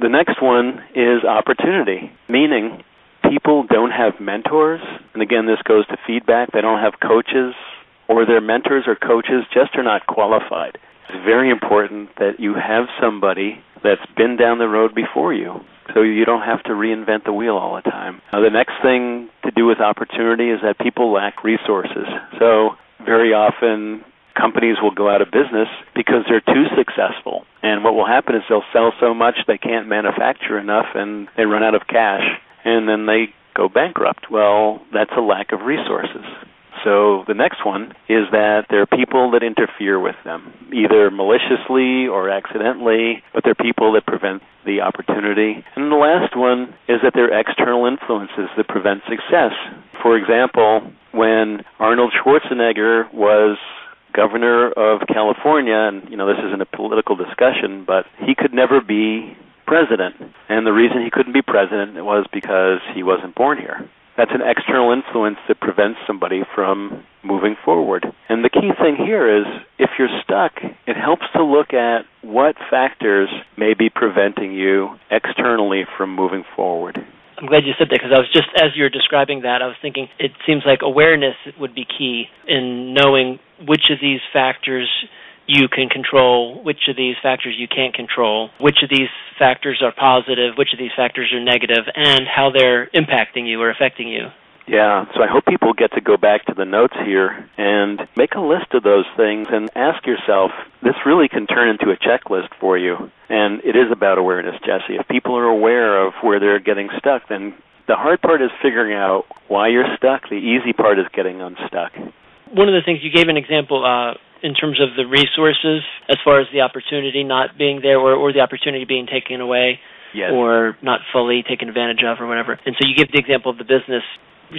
The next one is opportunity, meaning people don't have mentors. And again, this goes to feedback. They don't have coaches, or their mentors or coaches just are not qualified. It's very important that you have somebody that's been down the road before you so you don't have to reinvent the wheel all the time. Now, the next thing to do with opportunity is that people lack resources. So, very often, companies will go out of business because they're too successful. And what will happen is they'll sell so much they can't manufacture enough and they run out of cash and then they go bankrupt. Well, that's a lack of resources. So the next one is that there are people that interfere with them, either maliciously or accidentally, but they're people that prevent the opportunity. And the last one is that there are external influences that prevent success. For example, when Arnold Schwarzenegger was governor of California, and you know this isn't a political discussion, but he could never be president. And the reason he couldn't be president was because he wasn't born here. That's an external influence that prevents somebody from moving forward. And the key thing here is if you're stuck, it helps to look at what factors may be preventing you externally from moving forward. I'm glad you said that because I was just as you were describing that, I was thinking it seems like awareness would be key in knowing which of these factors you can control, which of these factors you can't control, which of these factors are positive, which of these factors are negative, and how they're impacting you or affecting you. Yeah, so I hope people get to go back to the notes here and make a list of those things and ask yourself this really can turn into a checklist for you. And it is about awareness, Jesse. If people are aware of where they're getting stuck, then the hard part is figuring out why you're stuck. The easy part is getting unstuck. One of the things you gave an example uh, in terms of the resources as far as the opportunity not being there or, or the opportunity being taken away yes. or not fully taken advantage of or whatever. And so you give the example of the business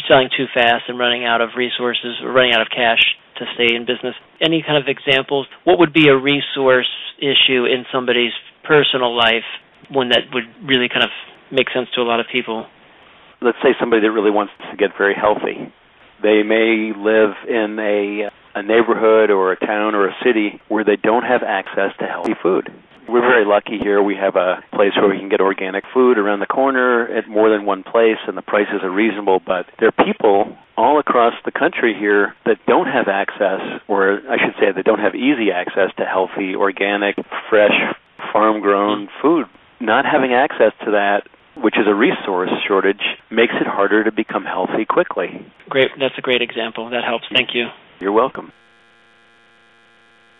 selling too fast and running out of resources or running out of cash to stay in business. Any kind of examples? What would be a resource issue in somebody's personal life, one that would really kind of make sense to a lot of people? Let's say somebody that really wants to get very healthy. They may live in a a neighborhood or a town or a city where they don't have access to healthy food. We're very lucky here. We have a place where we can get organic food around the corner at more than one place, and the prices are reasonable. But there are people all across the country here that don't have access, or I should say, that don't have easy access to healthy, organic, fresh, farm grown food. Not having access to that which is a resource shortage, makes it harder to become healthy quickly. Great. That's a great example. That helps. Thank you. You're welcome.